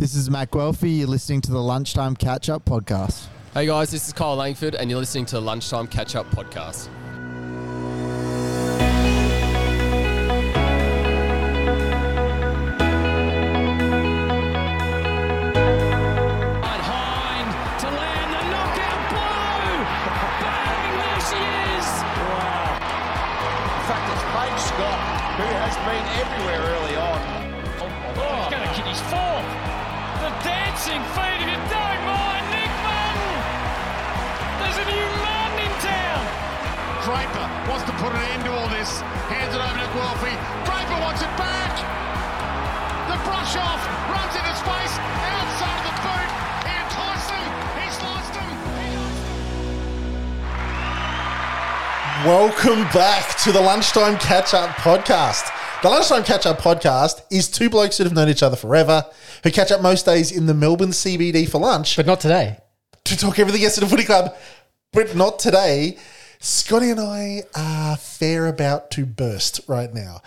This is Matt Guelfi. You're listening to the Lunchtime Catch Up podcast. Hey guys, this is Kyle Langford, and you're listening to the Lunchtime Catch Up Podcast. Welcome back to the Lunchtime Catch Up Podcast. The Lunchtime Catch Up Podcast is two blokes that have known each other forever, who catch up most days in the Melbourne CBD for lunch But not today. to talk everything else at the footy club, but not today. Scotty and I are fair about to burst right now.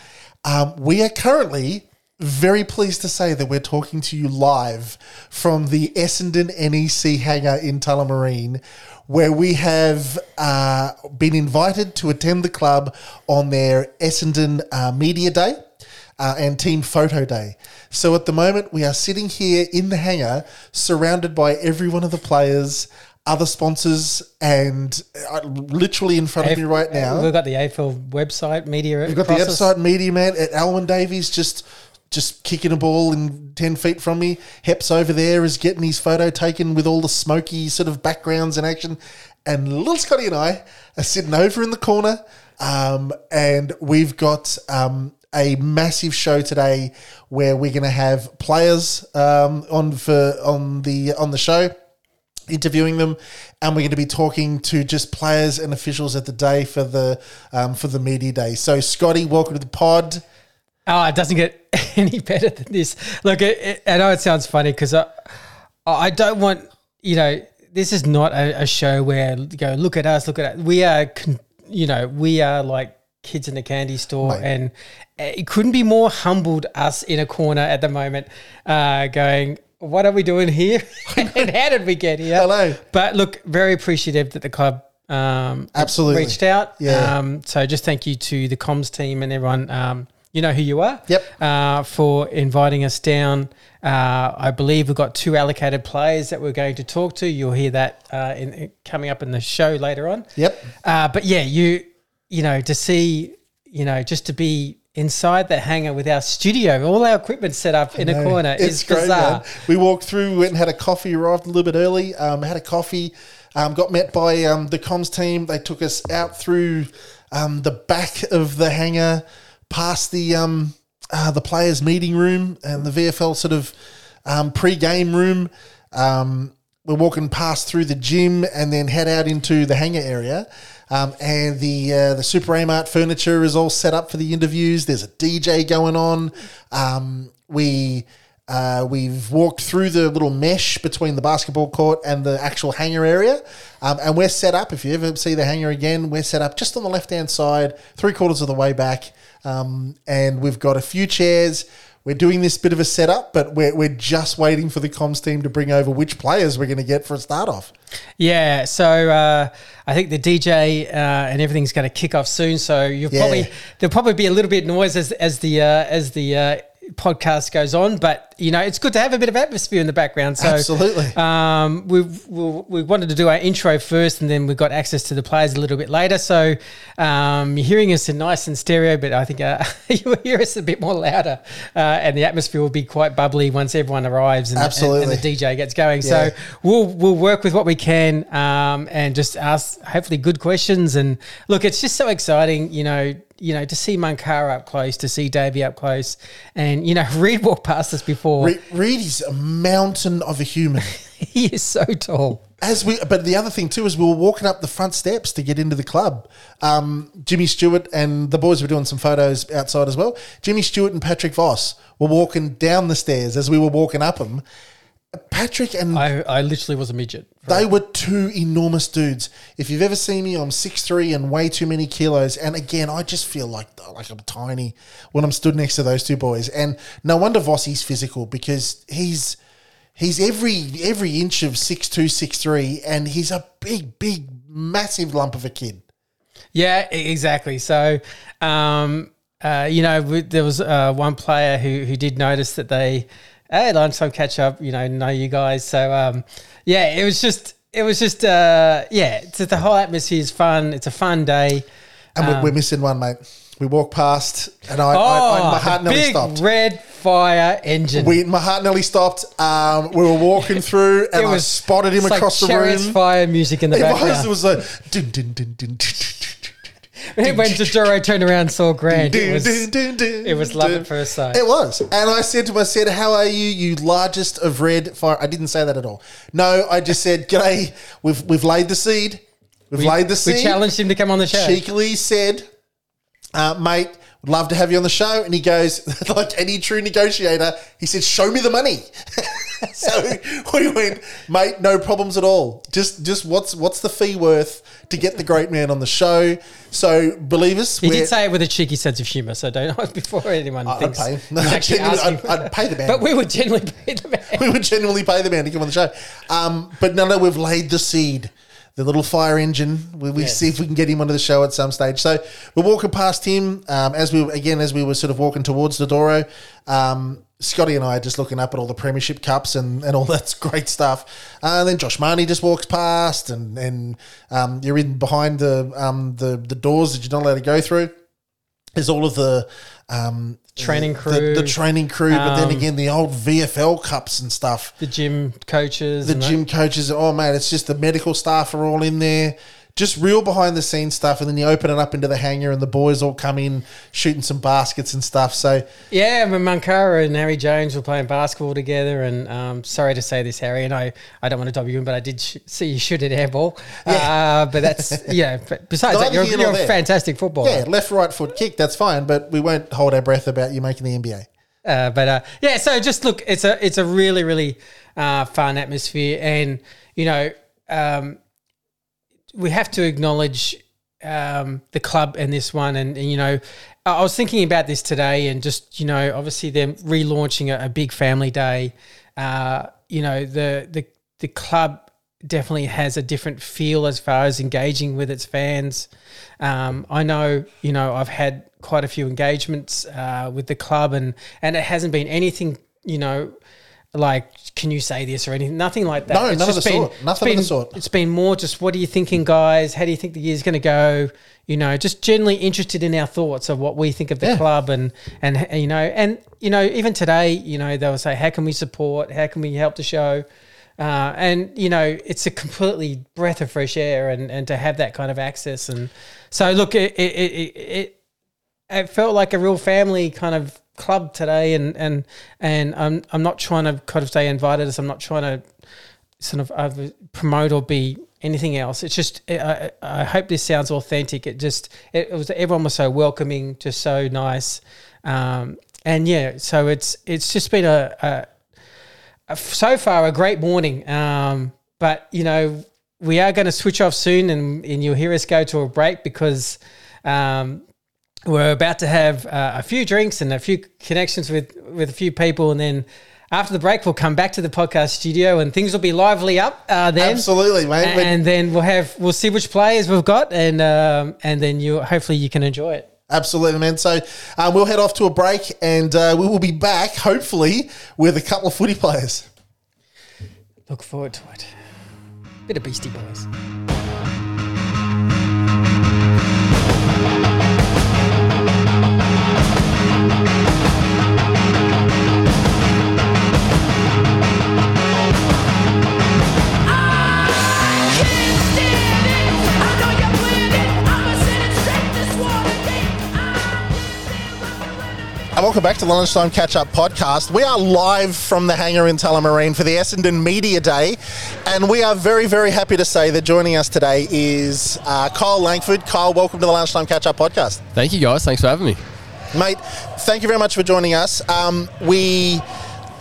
Um, we are currently very pleased to say that we're talking to you live from the Essendon NEC hangar in Tullamarine, where we have uh, been invited to attend the club on their Essendon uh, Media Day uh, and Team Photo Day. So at the moment, we are sitting here in the hangar, surrounded by every one of the players, other sponsors, and uh, literally in front of me right now. We've got the AFL website, media. We've got the website media man at Alwyn Davey just just kicking a ball in ten feet from me. Heps over there is getting his photo taken with all the smoky sort of backgrounds and action. And little Scotty and I are sitting over in the corner, um, and we've got um, a massive show today where we're going to have players um, on for on the on the show interviewing them, and we're going to be talking to just players and officials at the day for the um, for the media day. So, Scotty, welcome to the pod. Oh, it doesn't get any better than this. Look, it, it, I know it sounds funny because I, I don't want you know this is not a, a show where you go look at us, look at us. We are, con- you know, we are like kids in a candy store, Mate. and it couldn't be more humbled us in a corner at the moment, uh, going. What are we doing here? and how did we get here? Hello. But look, very appreciative that the club um, Absolutely. reached out. Yeah. Um, so just thank you to the comms team and everyone. Um, you know who you are. Yep. Uh, for inviting us down. Uh, I believe we've got two allocated players that we're going to talk to. You'll hear that uh, in, in- coming up in the show later on. Yep. Uh, but yeah, you you know to see you know just to be inside the hangar with our studio, all our equipment set up in a corner is bizarre. man. We walked through, went and had a coffee, arrived a little bit early, um, had a coffee, um, got met by um, the comms team. They took us out through um, the back of the hangar, past the um, uh, the players' meeting room and the VFL sort of um, pre-game room. Um, we're walking past through the gym and then head out into the hangar area. Um, and the uh, the Super Amart furniture is all set up for the interviews. There's a DJ going on. Um, we uh, we've walked through the little mesh between the basketball court and the actual hangar area, um, and we're set up. If you ever see the hangar again, we're set up just on the left hand side, three quarters of the way back, um, and we've got a few chairs. We're doing this bit of a setup, but we're, we're just waiting for the comms team to bring over which players we're going to get for a start off. Yeah, so uh, I think the DJ uh, and everything's going to kick off soon. So you'll Yeah. probably there'll probably be a little bit of noise as as the uh, as the uh, podcast goes on, but you know it's good to have a bit of atmosphere in the background. So Absolutely. um, we we we wanted to do our intro first, and then we got access to the players a little bit later. So um, you're hearing us in nice and stereo, but I think uh, you'll hear us a bit more louder, uh, and the atmosphere will be quite bubbly once everyone arrives and, and- and the DJ gets going. Yeah. So we'll we'll work with what we can um, and just ask hopefully good questions. And look, it's just so exciting, you know, you know, to see Mankara up close, to see Davey up close, and you know, Reid walked past us before. Re- Reid is a mountain of a human. he is so tall. As we, but the other thing too is we were walking up the front steps to get into the club. Um, Jimmy Stewart and the boys were doing some photos outside as well. Jimmy Stewart and Patrick Voss were walking down the stairs as we were walking up them. Patrick and I, I literally was a midget. they were two enormous dudes. If you've ever seen me, I'm 6'3 and way too many kilos. And again, I just feel like like I'm tiny when I'm stood next to those two boys. And no wonder Vossi's physical because he's he's every every inch of six two, six three, and he's a big, big, massive lump of a kid. Yeah, exactly. So, um, uh, you know, there was uh, one player who who did notice that they hey lunchtime catch up. You know, know you guys. So, um, yeah, it was just it was just uh, yeah, it's, the whole atmosphere is fun. It's a fun day. And we're, we're missing one, mate. We walked past, and I, I, I my heart Um, oh, nearly big stopped. red fire engine. We, my heart nearly stopped. Um, we were walking through, and It I spotted him it's like across the room. fire music in the It background. was. It was a dun, dun, dun, dun, dun, when Jaduro turned around and saw Grant, it was it was love at first sight. It was. And I said to him, I said, How are you, you largest of red fire? I didn't say that at all. No, I just said, G'day, we've we've laid the seed. We've we, laid the seed. we challenged him to come on the show. cheekily said, uh, mate, would love to have you on the show. And he goes, like any true negotiator, he said, show me the money. so we went, mate, no problems at all. Just just what's what's the fee worth to get the great man on the show? So believe us, He did say it with a cheeky sense of humour, so don't before anyone thinks. I'd pay. No, actually asking. I'd, I'd pay the man. but we would generally pay the man. we would genuinely pay the man to come on the show. Um, but no, no, we've laid the seed. The little fire engine. We, we Yes. see if we can get him onto the show at some stage. So we're walking past him um, as we again as we were sort of walking towards the Doro. Um, Scotty and I are just looking up at all the Premiership Cups and, and all that great stuff. Uh, and then Josh Marnie just walks past, and and um, you're in behind the um, the the doors that you're not allowed to go through. There's all of the um, Training crew. the, training crew, but then Um, again the old VFL cups and stuff The gym coaches, the and that. gym coaches. Oh man, it's just the medical staff are all in there. Just real behind the scenes stuff, and then you open it up into the hangar, and the boys all come in shooting some baskets and stuff. So Yeah, Mankara and Harry Jones were playing basketball together, and um, sorry to say this, Harry, and I, I don't want to dob you in, but I did sh- see you shoot an airball. Uh, but that's yeah. But besides that, you're, you're a there. fantastic footballer. yeah, left right foot kick, that's fine, but we won't hold our breath about you making the NBA. Uh, but uh, yeah, so just look, it's a it's a really really uh, fun atmosphere, and you know um, we have to acknowledge um, the club and this one, and, and, you know I was thinking about this today, and just you know obviously them relaunching a, a big family day. Uh, you know the the the club definitely has a different feel as far as engaging with its fans. Um, I know, you know, I've had quite a few engagements uh, with the club, and and it hasn't been anything, you know, like can you say this or anything? Nothing like that. No, It's none of the been- sort. Nothing of the sort. It's been more just what are you thinking, guys? How do you think the year's going to go? You know, just generally interested in our thoughts of what we think of the Yeah. club, and and you know, and you know, even today, you know, they'll say, how can we support? How can we help the show? Uh, and you know, it's a completely breath of fresh air, and, and to have that kind of access, and so look, it it, it, it it felt like a real family kind of club today, and and and I'm I'm not trying to kind of say invited us. I'm not trying to sort of promote or be anything else. It's just I, I hope this sounds authentic. It just it, was everyone was so welcoming, just so nice, um, and yeah. So it's it's just been a, a, a so far a great morning. Um, but you know we are going to switch off soon, and, and you'll hear us go to a break because. Um, we're about to have uh, a few drinks and a few connections with with a few people, and then after the break, we'll come back to the podcast studio, and things will be lively up uh, then. Absolutely, mate. And, and then we'll have we'll see which players we've got, and um, and then you hopefully you can enjoy it. Absolutely, man. So um, we'll head off to a break, and uh, we will be back hopefully with a couple of footy players. Look forward to it. Bit of Beastie Boys. And welcome back to the Lunchtime Catch Up podcast. We are live from the hangar in Tullamarine for the Essendon Media Day, and we are very, very happy to say that joining us today is uh, Kyle Langford. Kyle, welcome to the Lunchtime Catch Up podcast. Thank you, guys. Thanks for having me. Mate, thank you very much for joining us. Um, we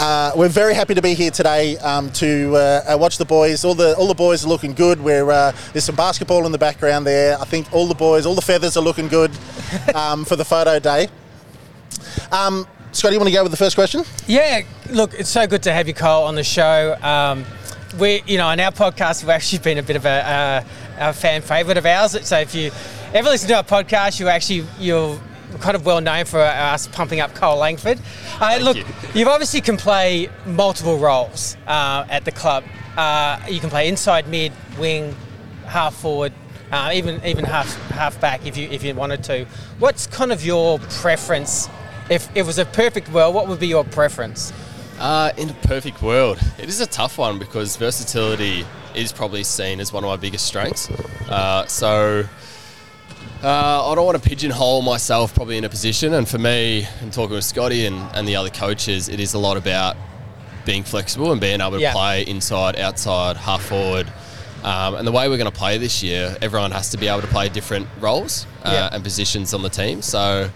uh, we're very happy to be here today um, to uh, uh, watch the boys. All the all the boys are looking good. We're uh, there's some basketball in the background there. I think all the boys, all the feathers are looking good um, for the photo day. Um, Scotty, you want to go with the first question? Yeah, look, it's so good to have you, Kyle, on the show. Um, we, you know, on our podcast, we've actually been a bit of a, a, a fan favourite of ours. So if you ever listen to our podcast, you actually you're kind of well known for us pumping up Kyle Langford. Uh, look, you. you. have obviously can play multiple roles uh, at the club. Uh, you can play inside mid, wing, half forward, uh, even even half half back if you if you wanted to. What's kind of your preference? If it was a perfect world, what would be your preference? Uh, in a perfect world, it is a tough one because versatility is probably seen as one of my biggest strengths. Uh, so uh, I don't want to pigeonhole myself probably in a position. And for me, and talking with Scotty and, and the other coaches, it is a lot about being flexible and being able to Yeah. play inside, outside, half forward. Um, and the way we're going to play this year, everyone has to be able to play different roles uh, Yeah. and positions on the team. So,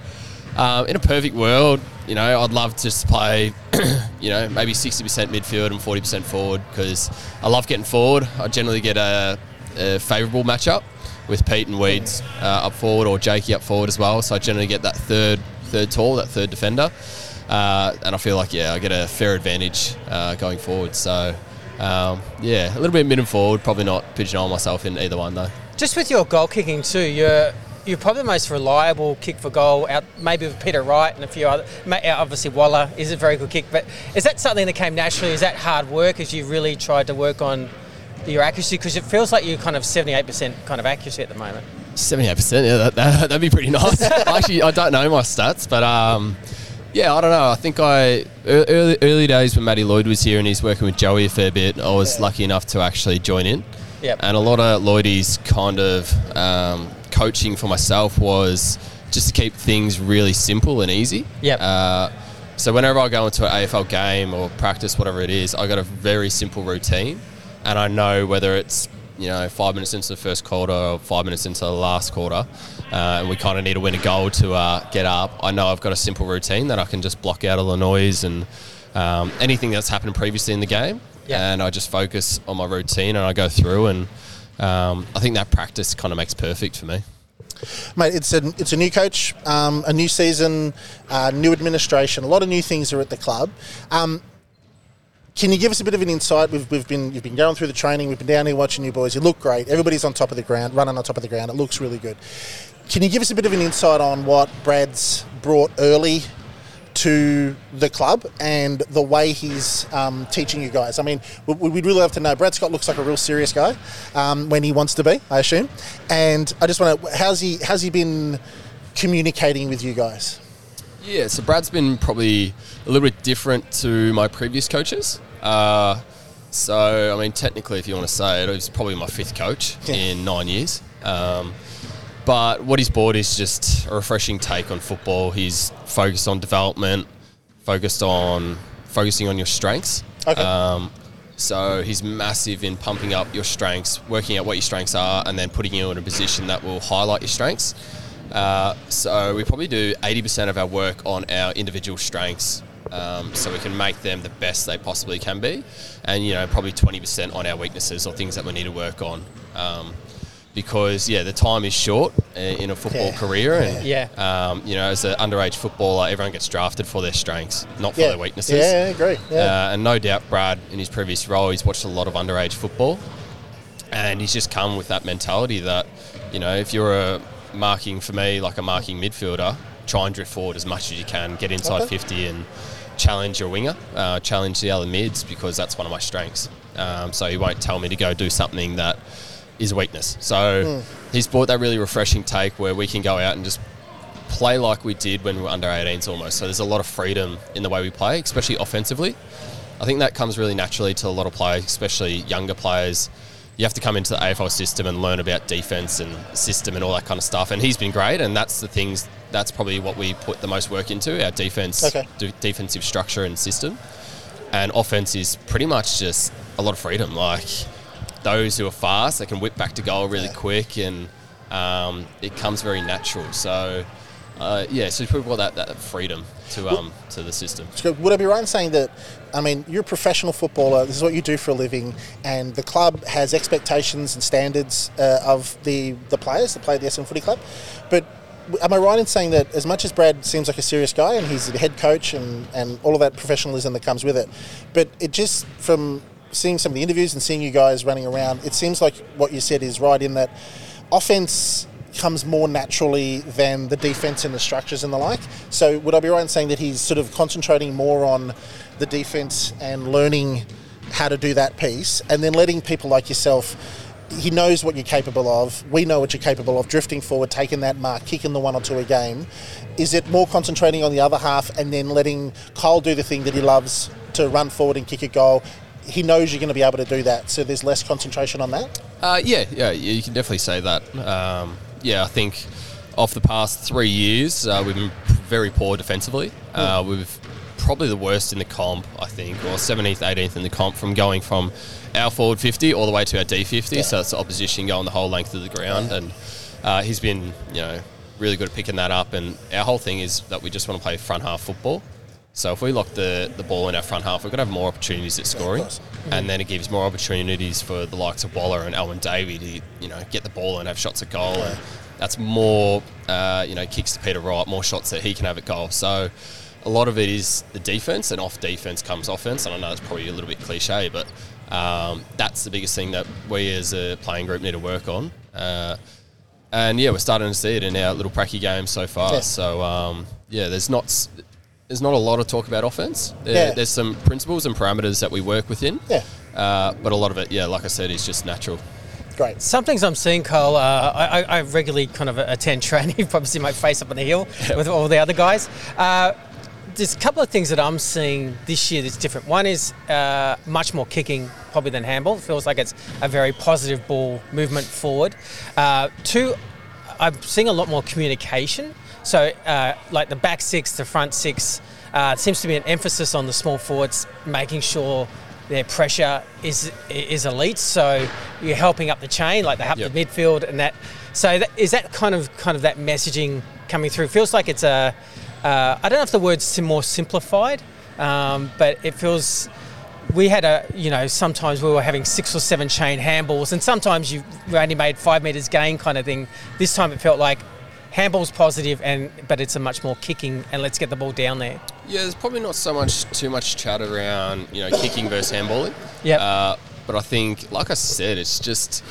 um, in a perfect world, you know, I'd love to just play, you know, maybe 60% midfield and 40% forward because I love getting forward. I generally get a, a favourable matchup with Pete and Weeds uh, up forward or Jakey up forward as well. So I generally get that third third tall, that third defender. Uh, and I feel like, yeah, I get a fair advantage uh, going forward. So, um, yeah, a little bit mid and forward, probably not pigeonhole myself in either one though. Just with your goal kicking too, you're you're probably the most reliable kick for goal out maybe with Peter Wright and a few other. uh, Obviously, Waller is a very good kick, but is that something that came naturally? Is that hard work as you really tried to work on your accuracy? Because it feels like you're kind of 78% kind of accuracy at the moment. Seventy-eight percent. Yeah, that, that, that'd be pretty nice. Actually, I don't know my stats, but um, yeah, I don't know. I think I early, early days when Matty Lloyd was here and he's working with Joey a fair bit. I was lucky enough to actually join in. Yep. And a lot of Lloydie's kind of um, coaching for myself was just to keep things really simple and easy. Yep. Uh, so whenever I go into an AFL game or practice, whatever it is, I got a very simple routine, and I know whether it's you know five minutes into the first quarter or five minutes into the last quarter, uh, and we kind of need to win a goal to uh, get up. I know I've got a simple routine that I can just block out all the noise and um, anything that's happened previously in the game, Yeah. and I just focus on my routine and I go through and. Um, I think that practice kind of makes perfect for me. Mate, it's a it's a new coach, um, a new season, uh, new administration. A lot of new things are at the club. Um, can you give us a bit of an insight? We've, we've been you've been going through the training. We've been down here watching you boys. You look great. Everybody's on top of the ground, running on top of the ground. It looks really good. Can you give us a bit of an insight on what Brad's brought early to the club and the way he's um, teaching you guys? I mean, we, we'd really love to know. Brad Scott looks like a real serious guy um, when he wants to be, I assume. And I just want to, how's he, how's he been communicating with you guys? Yeah, so Brad's been probably a little bit different to my previous coaches. Uh, so, I mean, technically, if you want to say it, he's probably my fifth coach Yeah. in nine years. Um, but what he's brought is just a refreshing take on football. He's focused on development, focused on focusing on your strengths. Okay. Um, so he's massive in pumping up your strengths, working out what your strengths are, and then putting you in a position that will highlight your strengths. Uh, so we probably do 80% of our work on our individual strengths, um, so we can make them the best they possibly can be, and you know probably 20% on our weaknesses or things that we need to work on. Um, because yeah, the time is short uh, in a football Yeah. career, and Yeah. um, you know, as an underage footballer, everyone gets drafted for their strengths, not for Yeah, their weaknesses. Yeah, I agree. Yeah. Uh, and no doubt, Brad, in his previous role, he's watched a lot of underage football, and he's just come with that mentality that, you know, if you're a marking for me like a marking midfielder, try and drift forward as much as you can, get inside Okay. 50 and challenge your winger, uh, challenge the other mids because that's one of my strengths. Um, so he won't tell me to go do something that is weakness. So he's brought that really refreshing take where we can go out and just play like we did when we were under 18s almost. So there's a lot of freedom in the way we play, especially offensively. I think that comes really naturally to a lot of players, especially younger players. You have to come into the AFL system and learn about defense and system and all that kind of stuff. And he's been great, and that's the things. That's probably what we put the most work into our defense, Okay. de- defensive structure and system. And offense is pretty much just a lot of freedom. Like those who are fast, they can whip back to goal really quick, and um, it comes very natural. So. Uh, yeah, so people got that, that freedom to um to the system. Would I be right in saying that? I mean, you're a professional footballer. This is what you do for a living, and the club has expectations and standards uh, of the the players that play at the Essendon Footy Club. But am I right in saying that as much as Brad seems like a serious guy and he's the head coach and, and all of that professionalism that comes with it, but it just from seeing some of the interviews and seeing you guys running around, it seems like what you said is right in that offense comes more naturally than the defense and the structures and the like. So would I be right in saying that he's sort of concentrating more on the defense and learning how to do that piece, and then letting people like yourself. He knows what you're capable of. We know what you're capable of. Drifting forward, taking that mark, kicking the one or two a game. Is it more concentrating on the other half and then letting Kyle do the thing that he loves to run forward and kick a goal? He knows you're going to be able to do that, so there's less concentration on that. Uh, yeah, yeah, yeah, you can definitely say that. Um, yeah, I think off the past three years, uh, we've been very poor defensively. Uh, we've probably the worst in the comp, I think, or 17th, 18th in the comp from going from our forward 50 all the way to our D50. So it's the opposition going the whole length of the ground. And uh, he's been, you know, really good at picking that up. And our whole thing is that we just want to play front half football. So if we lock the, the ball in our front half, we're going to have more opportunities at scoring, and then it gives more opportunities for the likes of Waller and Alwyn Davey to you know get the ball and have shots at goal, and that's more uh, you know kicks to Peter Wright, more shots that he can have at goal. So a lot of it is the defense, and off defense comes offense. And I know it's probably a little bit cliche, but um, that's the biggest thing that we as a playing group need to work on. Uh, and yeah, we're starting to see it in our little pracky games so far. Yeah. So um, yeah, there's not there's not a lot of talk about offense. There, Yeah. There's some principles and parameters that we work within. Yeah. Uh, but a lot of it, yeah, like I said, is just natural. Great. Some things I'm seeing, Kyle. Uh, I, I- I regularly kind of attend training. You probably see my face up on the hill with all the other guys. Uh, there's a couple of things that I'm seeing this year that's different. One is uh, much more kicking, probably than handball. It feels like it's a very positive ball movement forward. Uh, two, I'm seeing a lot more communication. So, uh, like the back six, the front six, uh, it seems to be an emphasis on the small forwards, making sure their pressure is is elite. So you're helping up the chain, like they help Yep. the midfield, and that. So that, is that kind of kind of that messaging coming through? Feels like it's a. Uh, I don't know if the word's more simplified, um, but it feels. We had a, you know, sometimes we were having six or seven chain handballs, and sometimes you only made five meters gain kind of thing. This time it felt like handball's positive, and but it's a much more kicking, and let's get the ball down there. Yeah, there's probably not so much too much chat around you know kicking versus handballing. Yep. Uh, but I think, like I said, it's just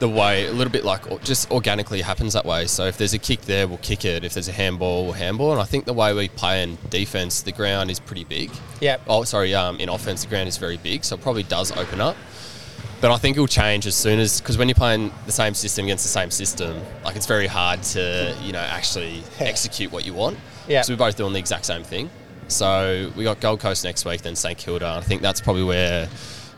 the way a little bit like just organically happens that way. So if there's a kick there, we'll kick it. If there's a handball, we'll handball. And I think the way we play in defense, the ground is pretty big. Yep. Oh, sorry. Um, in offense, the ground is very big, so it probably does open up. But I think it'll change as soon as because when you're playing the same system against the same system, like it's very hard to you know actually execute what you want. Yeah. So we're both doing the exact same thing. So we got Gold Coast next week, then St Kilda. I think that's probably where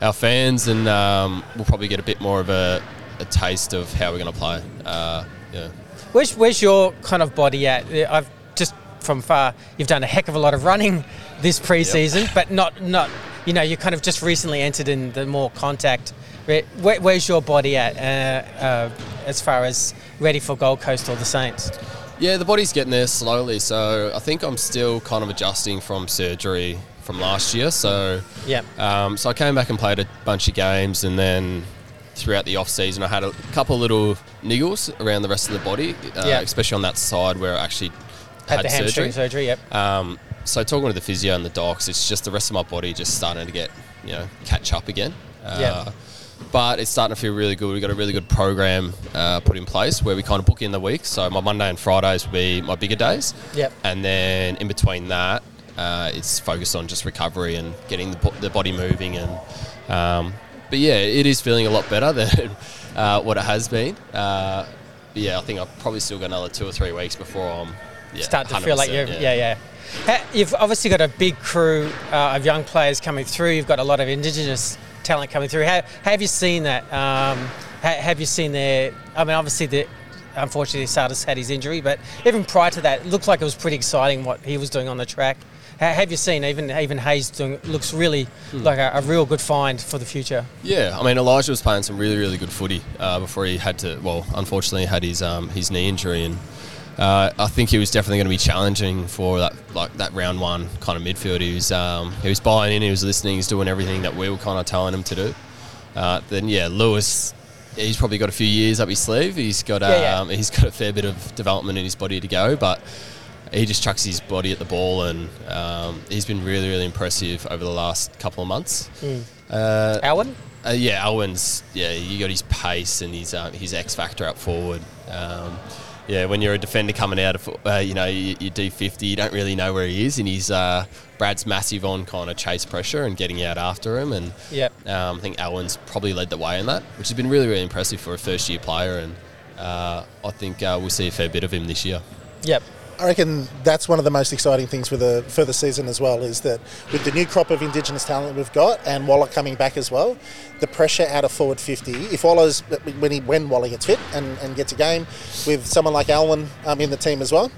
our fans and um, we'll probably get a bit more of a, a taste of how we're going to play. Uh, yeah. Where's where's your kind of body at? I've just from far. You've done a heck of a lot of running this pre-season, but not not. You know, you kind of just recently entered in the more contact. Where, where- where's your body at uh, uh, as far as ready for Gold Coast or the Saints? Yeah, the body's getting there slowly. So I think I'm still kind of adjusting from surgery from last year. So Yeah. Um, so I came back and played a bunch of games, and then throughout the off season, I had a couple little niggles around the rest of the body, uh, Yeah. especially on that side where I actually Had, had, the hamstring surgery. surgery. Yep. Um, so talking to the physio and the docs, it's just the rest of my body just starting to get you know catch up again. Uh, Yeah. But it's starting to feel really good. We've got a really good program uh, put in place where we kind of book in the week. So my Monday and Fridays will be my bigger days. Yep. And then in between that, uh, it's focused on just recovery and getting the, the body moving. And um, but yeah, it is feeling a lot better than uh, what it has been. Uh, but yeah, I think I've probably still got another two or three weeks before I'm yeah, start to feel like you're yeah yeah. Ha- You've obviously got a big crew uh, of young players coming through. You've got a lot of indigenous talent coming through. How, how have you seen that? Um, ha- have you seen their? I mean, obviously the. Unfortunately, Tsatas had his injury, but even prior to that, it looked like it was pretty exciting what he was doing on the track. Ha- Have you seen even even Hayes doing looks really Hmm. like a, a real good find for the future? Yeah, I mean Elijah was playing some really really good footy uh, before he had to. Well, unfortunately, had his um, his knee injury, and uh, I think he was definitely going to be challenging for that like that round one kind of midfield. He was um, he was buying in, he was listening, he was doing everything that we were kind of telling him to do. Uh, then yeah, Lewis he's probably got a few years up his sleeve. He's got Yeah, yeah. um, he's got a fair bit of development in his body to go, but he just chucks his body at the ball, and um, he's been really really impressive over the last couple of months. Uh, Alwyn? uh, yeah, Owen's yeah, you got his pace and his uh, his X factor up forward. Um, yeah, when you're a defender coming out of uh, you know you, you do 50, you don't really know where he is, and he's uh, Brad's massive on kind of chase pressure and getting out after him, and Yep. um, I think Alwyn's probably led the way in that, which has been really really impressive for a first year player, and uh, I think uh, we'll see a fair bit of him this year. Yep. I reckon that's one of the most exciting things for the for the season as well is that with the new crop of Indigenous talent we've got and Waller coming back as well, the pressure out of forward 50. If Waller's when he when Waller gets fit and, and gets a game with someone like Alwyn um, in the team as well.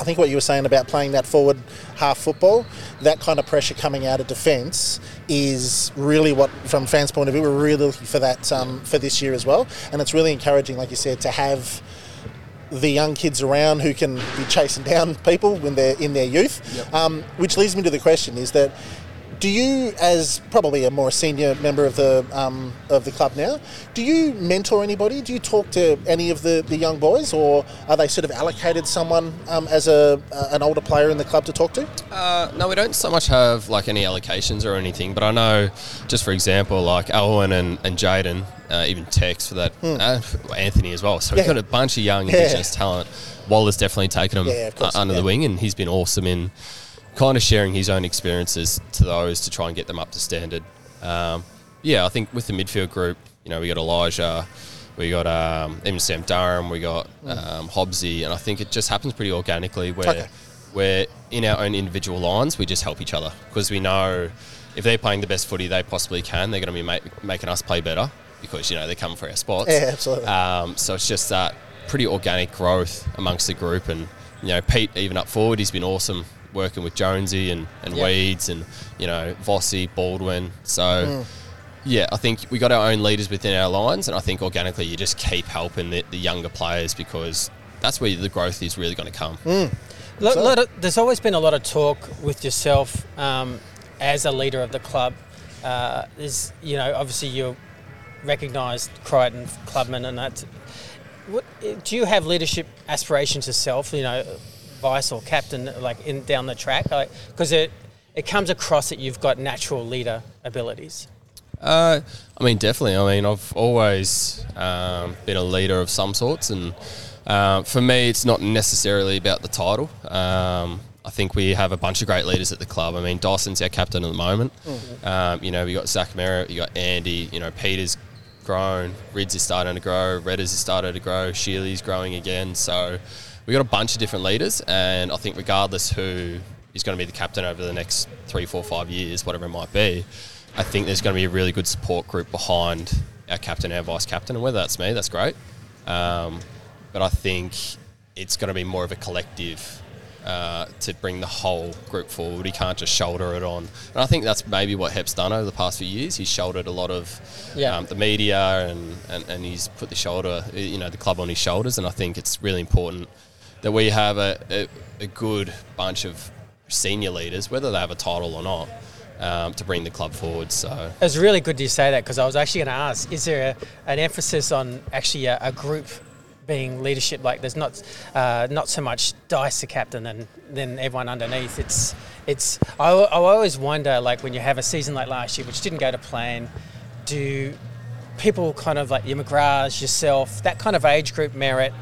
I think what you were saying about playing that forward half football, that kind of pressure coming out of defence is really what, from fans' point of view, we're really looking for that um, for this year as well. And it's really encouraging, like you said, to have the young kids around who can be chasing down people when they're in their youth. Um, which leads me to the question: Is that do you, as probably a more senior member of the um, of the club now, do you mentor anybody? Do you talk to any of the, the young boys, or are they sort of allocated someone um, as a uh, an older player in the club to talk to? Uh, no, we don't so much have like any allocations or anything, but I know, just for example, like Alwyn and, and Jaden, uh, even Tex for that, uh, Anthony as well. So we've Hmm. Got a bunch of young Yeah. Indigenous talent. Waller's definitely taken them Yeah, course, under yeah. the wing, and he's been awesome in kind of sharing his own experiences to those to try and get them up to standard. Um, yeah, I think with the midfield group, you know, we got Elijah, we got um, even Sam Durham, we got um, Hobbsy, and I think it just happens pretty organically where Okay. where in our own individual lines we just help each other because we know if they're playing the best footy they possibly can, they're going to be make, making us play better because you know they're coming for our spots. Yeah, absolutely. Um, so it's just that pretty organic growth amongst the group, and you know Pete even up forward, he's been awesome working with Jonesy and, and Yeah. Weeds and you know Vossi, Baldwin. So. Mm. Yeah, I think we got our own leaders within our lines, and I think organically you just keep helping the, the younger players because that's where the growth is really going to come. Lo- lot of- there's always been a lot of talk with yourself um, as a leader of the club. Uh, there's, you know, obviously you're recognised Crichton clubman, and that. What, do you have leadership aspirations yourself? You know, vice or captain, like in down the track, because it it comes across that you've got natural leader abilities. Uh, I mean, definitely. I mean, I've always um, been a leader of some sorts, and uh, for me, it's not necessarily about the title. Um, I think we have a bunch of great leaders at the club. I mean, Dyson's our captain at the moment. Um, you know, we got Zach Merrett, you got Andy. You know, Peter's grown, Rids is starting to grow, Redders is starting to grow, Sheely's growing again. So we got a bunch of different leaders, and I think regardless who is going to be the captain over the next three, four, five years, whatever it might be, I think there's going to be a really good support group behind our captain, our vice captain, and whether that's me, that's great. Um, but I think it's going to be more of a collective uh, to bring the whole group forward. He can't just shoulder it on. And I think that's maybe what Hep's done over the past few years. He's shouldered a lot of Yeah. um, the media and, and, and he's put the shoulder, you know, the club on his shoulders. And I think it's really important that we have a, a, a good bunch of senior leaders, whether they have a title or not, um, to bring the club forward. So It's really good you say that because I was actually going to ask: Is there a, an emphasis on actually a, a group being leadership? Like, there's not uh, not so much Dice the captain and then everyone underneath. It's it's. I, I always wonder, like, when you have a season like last year, which didn't go to plan, do people kind of like your McGraths, yourself, that kind of age group Merrett,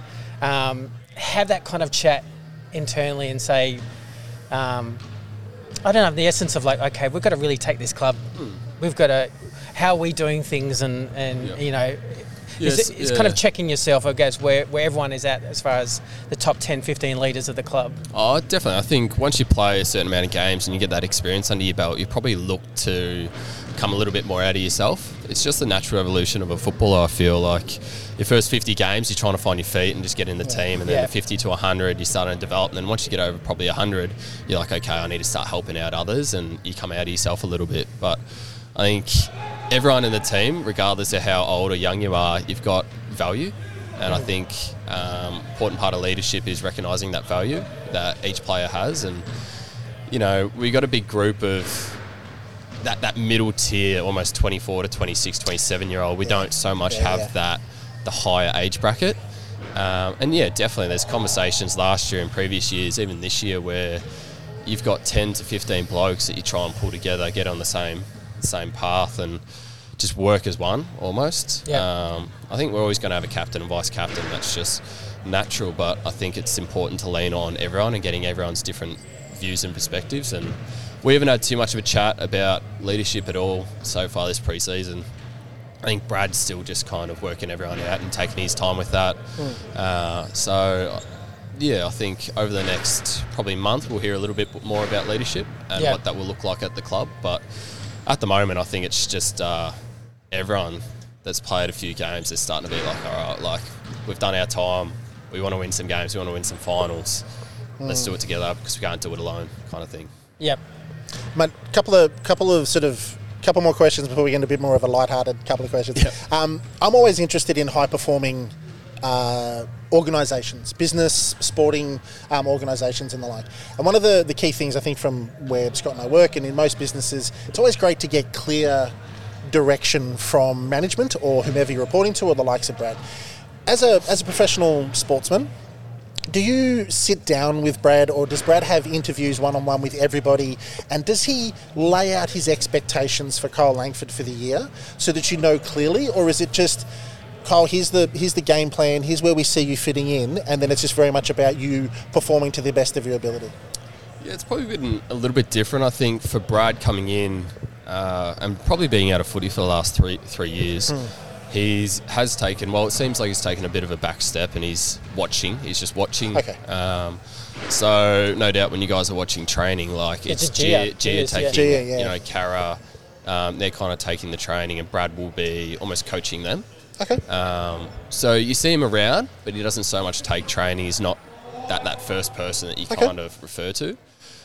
um, have that kind of chat internally and say. Um, I don't know the essence of like, okay, we've got to really take this club. We've got to, how are we doing things, and and Yeah. you know, Yes, it's, it's kind of checking yourself, I guess, where where everyone is at as far as the top 10, 15 leaders of the club. Oh, definitely. I think once you play a certain amount of games and you get that experience under your belt, you probably look to come a little bit more out of yourself. It's just the natural evolution of a footballer. I feel like your first 50 games, you're trying to find your feet and just get in the team, and then Yeah. the 50 to 100, you're starting to develop. And then once you get over probably 100, you're like, okay, I need to start helping out others, and you come out of yourself a little bit. But I think everyone in the team, regardless of how old or young you are, you've got value. And I think um, important part of leadership is recognising that value that each player has. And you know, we got a big group of that, that middle tier, almost 24 to 26, 27 year old, we don't so much Yeah, have yeah. that, the higher age bracket. Um, and yeah, definitely there's conversations last year and previous years, even this year, where you've got 10 to 15 blokes that you try and pull together, get on the same same path and just work as one almost. Yeah. Um, I think we're always going to have a captain and vice captain. That's just natural, but I think it's important to lean on everyone and getting everyone's different views and perspectives. And we haven't had too much of a chat about leadership at all so far this preseason. I think Brad's still just kind of working everyone out and taking his time with that. Uh, so, yeah, I think over the next probably month we'll hear a little bit more about leadership and Yeah. what that will look like at the club. But at the moment, I think it's just uh, everyone that's played a few games is starting to be like, all right, like we've done our time. We want to win some games. We want to win some finals. Let's do it together because we can't do it alone, kind of thing. Yep. Mate, couple of couple of sort of couple more questions before we get into a bit more of a light-hearted couple of questions. Um, I'm always interested in high-performing uh, organisations, business, sporting um, organisations, and the like. And one of the, the key things I think from where Scott and I work, and in most businesses, it's always great to get clear direction from management or whomever you're reporting to, or the likes of Brad. As a as a professional sportsman, do you sit down with Brad, or does Brad have interviews one on one with everybody? And does he lay out his expectations for Kyle Langford for the year so that you know clearly, or is it just Kyle? Here's the here's the game plan. Here's where we see you fitting in, and then it's just very much about you performing to the best of your ability. Yeah, it's probably been a little bit different. I think for Brad coming in uh, and probably being out of footy for the last three three years, he's has taken. Well, it seems like he's taken a bit of a back step, and he's watching. He's just watching. Okay. Um, so no doubt when you guys are watching training, like It's it's, a Gia. Gia, Gia taking, Gia, yeah. you know, Kara. Um, they're kind of taking the training, and Brad will be almost coaching them. Okay. Um, so you see him around, but he doesn't so much take training. He's not that, that first person that you Okay. kind of refer to,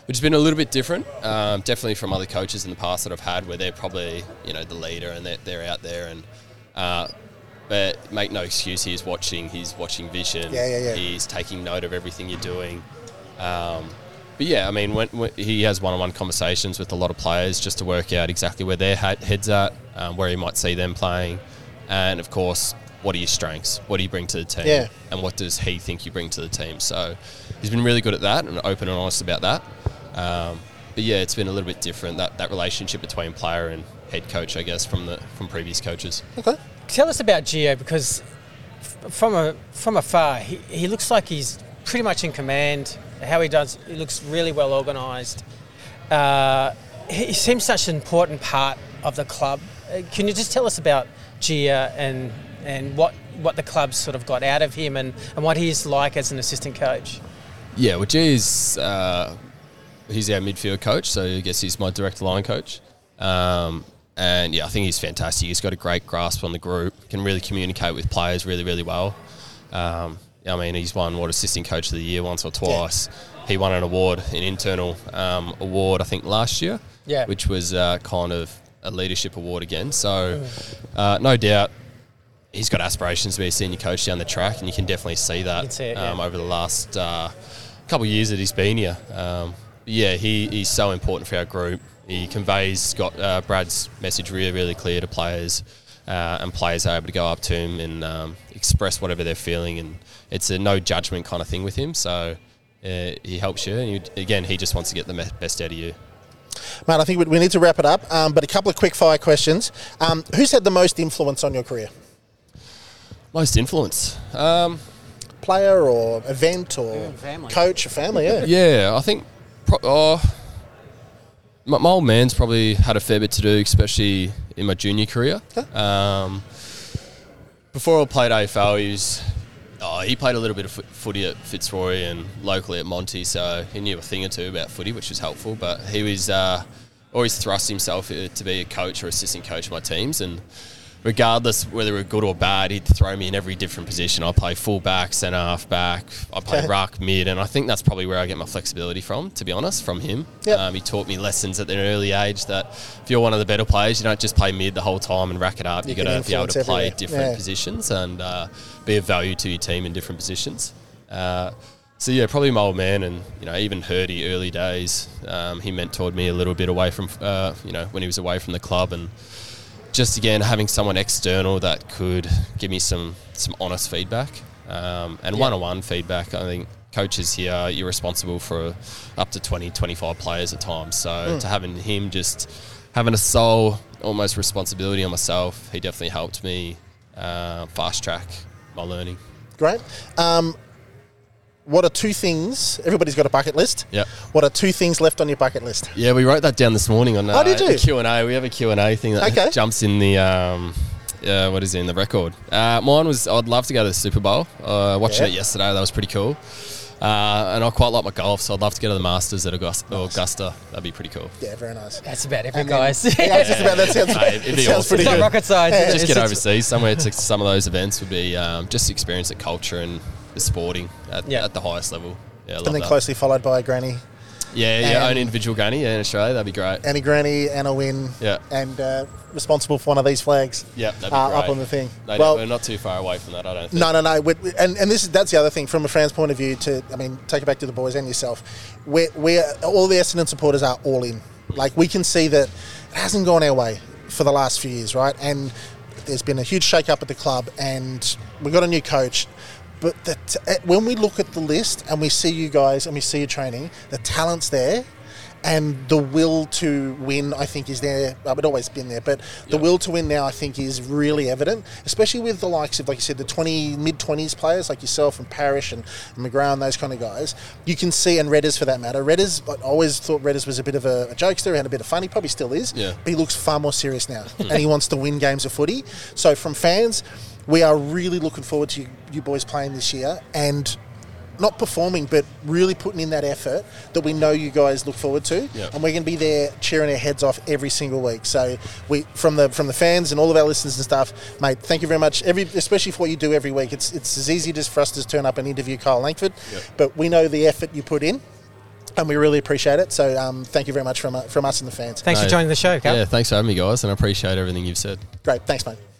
which has been a little bit different. Um, definitely from other coaches in the past that I've had, where they're probably you know the leader and they're, they're out there and. Uh, but make no excuse, he's watching. He's watching vision. Yeah, yeah, yeah. He's taking note of everything you're doing. Um, but yeah, I mean, when, when he has one-on-one conversations with a lot of players just to work out exactly where their heads at, um, where he might see them playing, and of course, what are your strengths? What do you bring to the team? Yeah. And what does he think you bring to the team? So he's been really good at that and open and honest about that. Um, but yeah, it's been a little bit different that that relationship between player and head coach, I guess, from the from previous coaches. Okay. Tell us about Gio because f- from a from afar, he, he looks like he's pretty much in command. How he does, he looks really well organised. Uh, he, seems such an important part of the club. Uh, Can you just tell us about Gia and and what what the club's sort of got out of him and, and what he's like as an assistant coach? Yeah, well, G's uh, he's our midfield coach, so I guess he's my direct line coach. Um, and yeah, I think he's fantastic. He's got a great grasp on the group, can really communicate with players really, really well. Um, I mean, he's won what assistant coach of the year once or twice. He won an award, an internal um, award, I think last year, Yeah. which was uh, kind of a leadership award again. So, uh, no doubt, he's got aspirations to be a senior coach down the track, and you can definitely see that it, um, yeah. over the last uh, couple of years that he's been here. Um, yeah, he, he's so important for our group. He conveys got uh, Brad's message really, really clear to players, uh, and players are able to go up to him and um, express whatever they're feeling. And it's a no judgment kind of thing with him. So uh, he helps you. And you, again, he just wants to get the me- best out of you. Mate, I think we- we need to wrap it up, um, but a couple of quick fire questions. Um, who's had the most influence on your career? Most influence. Um, Player or event or family. coach or family? Yeah. Yeah, I think pro- oh, my, my old man's probably had a fair bit to do, especially in my junior career. Um, before I played AFL, he was oh, he played a little bit of footy at Fitzroy and locally at Monty, so he knew a thing or two about footy, which was helpful. But he was uh, always thrust himself uh, to be a coach or assistant coach of my teams, and regardless whether we're good or bad, he'd throw me in every different position. I play full back, centre half back, I play ruck, mid, and I think that's probably where I get my flexibility from, to be honest, from him. Yep. Um, he taught me lessons at an early age that if you're one of the better players, you don't just play mid the whole time and rack it up. You You got to be able to play everywhere. different Yeah. positions and uh, be of value to your team in different positions. Uh, so yeah, probably my old man, and you know, even Hurdy early days. Um, he mentored me a little bit away from, uh, you know, when he was away from the club, and just again having someone external that could give me some some honest feedback um, and one-on-one feedback. I think coaches here, you're responsible for up to 20, 25 players at times. So to having him just having a sole almost responsibility on myself, he definitely helped me uh, fast track my learning. Great. Um, what are two things? Everybody's got a bucket list. Yep. What are two things left on your bucket list? Yeah, we wrote that down this morning on uh, Oh, did you? the Q and A. We have a Q and A thing that Okay. jumps in the um, uh, what is it in the record. Uh, mine was I'd love to go to the Super Bowl. Uh, watching Yeah. it yesterday, that was pretty cool. Uh, and I quite like my golf, so I'd love to go to the Masters at Augusta. Augusta. That'd be pretty cool. Yeah, very nice. That's about every And then- guy's. Yeah, I was just about that sounds, Hey, it'd be sounds awesome. pretty It's not good. rocket science. is it? Just It's get overseas somewhere to some of those events would be um, just experience the culture and the sporting at, Yeah. at the highest level. Yeah, And then that. closely followed by Granny, Yeah, yeah, own individual granny yeah, in Australia. That'd be great. Annie Granny, Anna Win, Yeah. and uh, responsible for one of these flags. Yeah, that'd be uh, great. up on the thing. No, well, we're not too far away from that. I don't think. No, no, no. we we- and and this is that's the other thing from a fan's point of view. To I mean, take it back to the boys and yourself. We're, we're all the Essendon supporters are all in. Like we can see that it hasn't gone our way for the last few years, right? And there's been a huge shake up at the club, and we've got a new coach. But the t- eh, when we look at the list and we see you guys and we see your training, the talent's there. And the will to win, I think, is there. Well, it's always been there, but the Yeah. will to win now, I think, is really evident, especially with the likes of, like you said, the 20, mid 20s players like yourself and Parish and McGrath and those kind of guys. You can see, and Redders for that matter. Redders, I always thought Redders was a bit of a, a jokester, had a bit of fun. He probably still is, Yeah. but he looks far more serious now, and he wants to win games of footy. So, from fans, we are really looking forward to you, you boys playing this year and not performing, but really putting in that effort that we know you guys look forward to, Yeah. and we're going to be there cheering our heads off every single week. So we, from the from the fans and all of our listeners and stuff, mate. Thank you very much. Every especially for what you do every week. It's it's as easy just for us to turn up and interview Kyle Langford, but we know the effort you put in. And we really appreciate it. So, um, thank you very much from, uh, from us and the fans. Thanks for joining the show, Cal. Yeah, thanks for having me, guys, and I appreciate everything you've said. Great. Thanks, mate.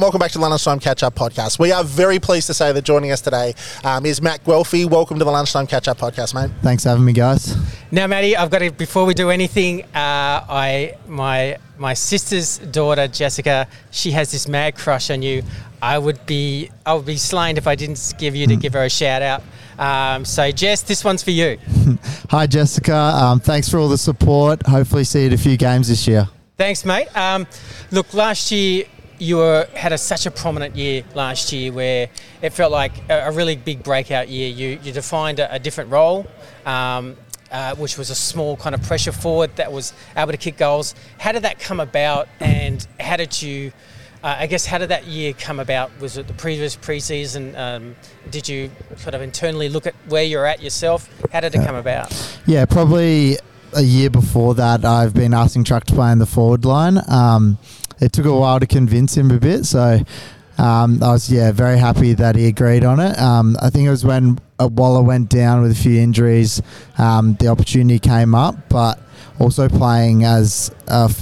And welcome back to the Lunchtime Catch Up Podcast. We are very pleased to say that joining us today um, is Matt Guelfi. Welcome to the Lunchtime Catch Up Podcast, mate. Thanks for having me, guys. Now, Maddie, I've got to before we do anything. Uh, I my my sister's daughter Jessica, she has this mad crush on you. I would be I would be slain if I didn't give you to give her a shout out. Um, so, Jess, this one's for you. Hi, Jessica. Um, thanks for all the support. Hopefully, see you at a few games this year. Thanks, mate. Um, look, last year you were had a, such a prominent year last year where it felt like a, a really big breakout year. You you defined a, a different role. Um, uh, which was a small kind of pressure forward that was able to kick goals. How did that come about, and how did you? Uh, I guess how did that year come about? Was it the previous preseason? Um, did you sort of internally look at where you're at yourself? How did it come about? Yeah, probably a year before that, I've been asking Truck to play in the forward line. Um, it took a while to convince him a bit, so um, I was yeah very happy that he agreed on it. Um, I think it was when uh, Waller went down with a few injuries, um, the opportunity came up, but. Also playing as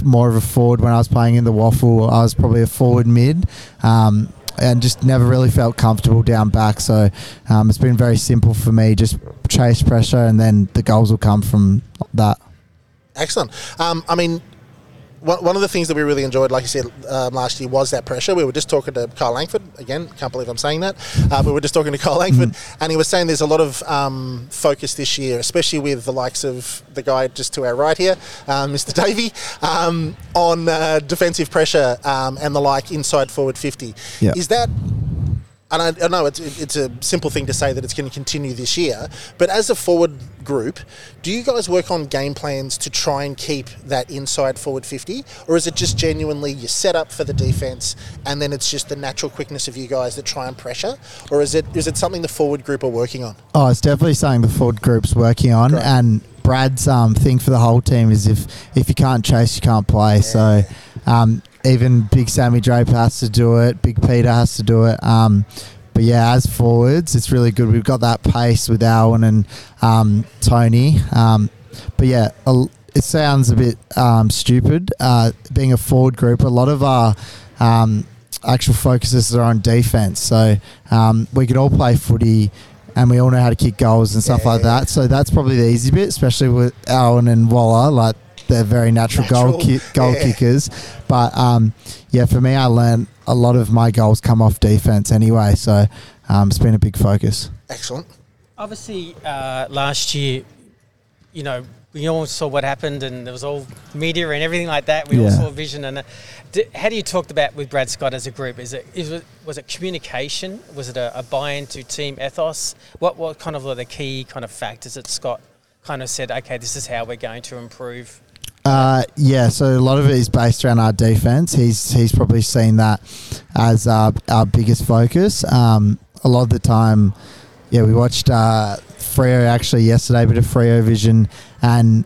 more of a forward when I was playing in the waffle, I was probably a forward mid, um, and just never really felt comfortable down back. So um, it's been very simple for me, just chase pressure, and then the goals will come from that. Excellent. Um, I mean, one, of the things that we really enjoyed, like you said um, last year, was that pressure. We were just talking to Carl Langford again. Can't believe I'm saying that. Uh, we were just talking to Carl Langford, and he was saying there's a lot of um, focus this year, especially with the likes of the guy just to our right here, um, Mr. Davey, um, on uh, defensive pressure um, and the like inside forward 50. Yeah. Is that and I, I know it's it's a simple thing to say that it's going to continue this year, but as a forward group, do you guys work on game plans to try and keep that inside forward fifty, or is it just genuinely you set up for the defense and then it's just the natural quickness of you guys that try and pressure, or is it is it something the forward group are working on? Oh, it's definitely something the forward group's working on, Great. and Brad's um, thing for the whole team is if if you can't chase, you can't play. So um, even Big Sammy Draper has to do it. Big Peter has to do it. Um, but yeah, as forwards, it's really good. We've got that pace with Alwyn and um, Tony. Um, but yeah, a- it sounds a bit um, stupid uh, being a forward group. A lot of our um, actual focuses are on defense. So um, we can all play footy and we all know how to kick goals and stuff like that. So that's probably the easy bit, especially with Alwyn and Waller. Like they're very natural, goal ki- goal yeah. kickers. But um, yeah, for me, I learned a lot of my goals come off defense anyway. So um, it's been a big focus. Excellent. Obviously, uh, last year, you know, we all saw what happened, and there was all media and everything like that. We all saw vision. And uh, d- how do you talk about with Brad Scott as a group? Is it is it was it communication? Was it a, a buy-in to team ethos? What what kind of were the key kind of factors that Scott kind of said? Okay, this is how we're going to improve. Uh, yeah, so a lot of it is based around our defense. He's he's probably seen that as our, our biggest focus. Um, a lot of the time, yeah, we watched uh, Freo actually yesterday, a bit of Freo vision, and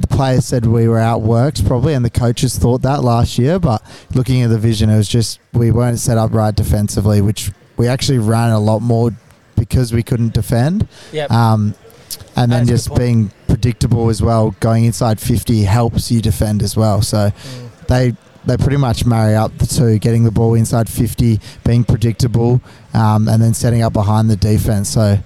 the players said we were outworked probably, and the coaches thought that last year. But looking at the vision, it was just we weren't set up right defensively, which we actually ran a lot more because we couldn't defend. Yep. Um, and then That's a just being predictable as well, going inside 50 helps you defend as well. So Mm. they they pretty much marry up the two, getting the ball inside 50, being predictable, um, and then setting up behind the defense. So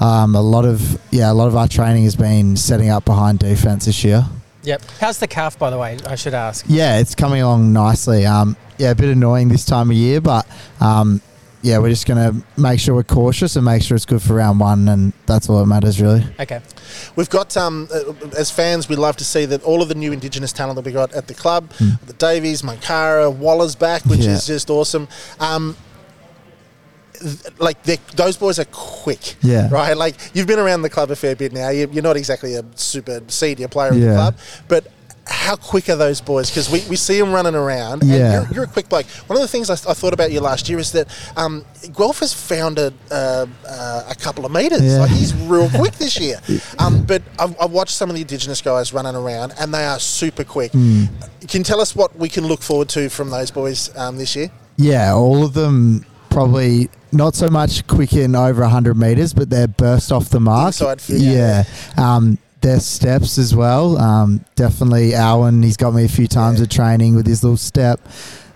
um, a lot of yeah, a lot of our training has been setting up behind defense this year. Yep. How's the calf, by the way? I should ask. Yeah, it's coming along nicely. Um, yeah, a bit annoying this time of year, but um, yeah, we're just going to make sure we're cautious and make sure it's good for round one, and that's all that matters really. Okay. We've got, um, uh, as fans, we love to see that all of the new Indigenous talent that we got at the club, the Daveys, Mankara, Waller's back, which. Yeah. is just awesome. Um, like those boys are quick, Yeah. right? Like you've been around the club a fair bit now. You- You're not exactly a super senior player in the club, but how quick are those boys? Because we, we see them running around. And Yeah. you're, you're a quick bloke. One of the things I, I thought about you last year is that um, Guelph has found a, uh, uh, a couple of meters. Yeah. Like he's real quick this year. Um, but I've, I've watched some of the Indigenous guys running around, and they are super quick. Hmm. Can you tell us what we can look forward to from those boys um, this year? Yeah, all of them probably not so much quick in over 100 meters, but they're burst off the mark. Inside fit, yeah. Um, their steps as well. Um, definitely Alwyn, he's got me a few times at training with his little step.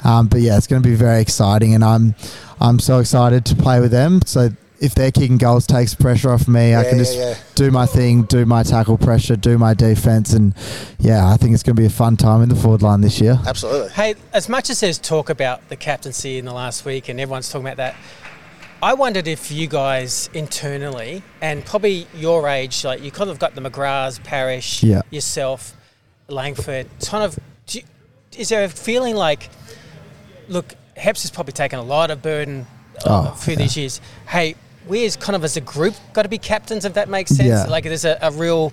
Um, but yeah, it's going to be very exciting, and I'm I'm so excited to play with them. So if they're kicking goals, takes pressure off me. I Yeah, can yeah, just yeah. do my thing, do my tackle pressure, do my defense, and yeah, I think it's going to be a fun time in the forward line this year. Absolutely. Hey, as much as there's talk about the captaincy in the last week and everyone's talking about that, I wondered if you guys internally and probably your age, like you kind of got the McGraths, Parish, Yeah. yourself, Langford, kind of, do you, is there a feeling like, look, Heps has probably taken a lot of burden uh, Oh, through yeah. these years. Hey, we as kind of as a group got to be captains, if that makes sense. Yeah. Like there's a, a real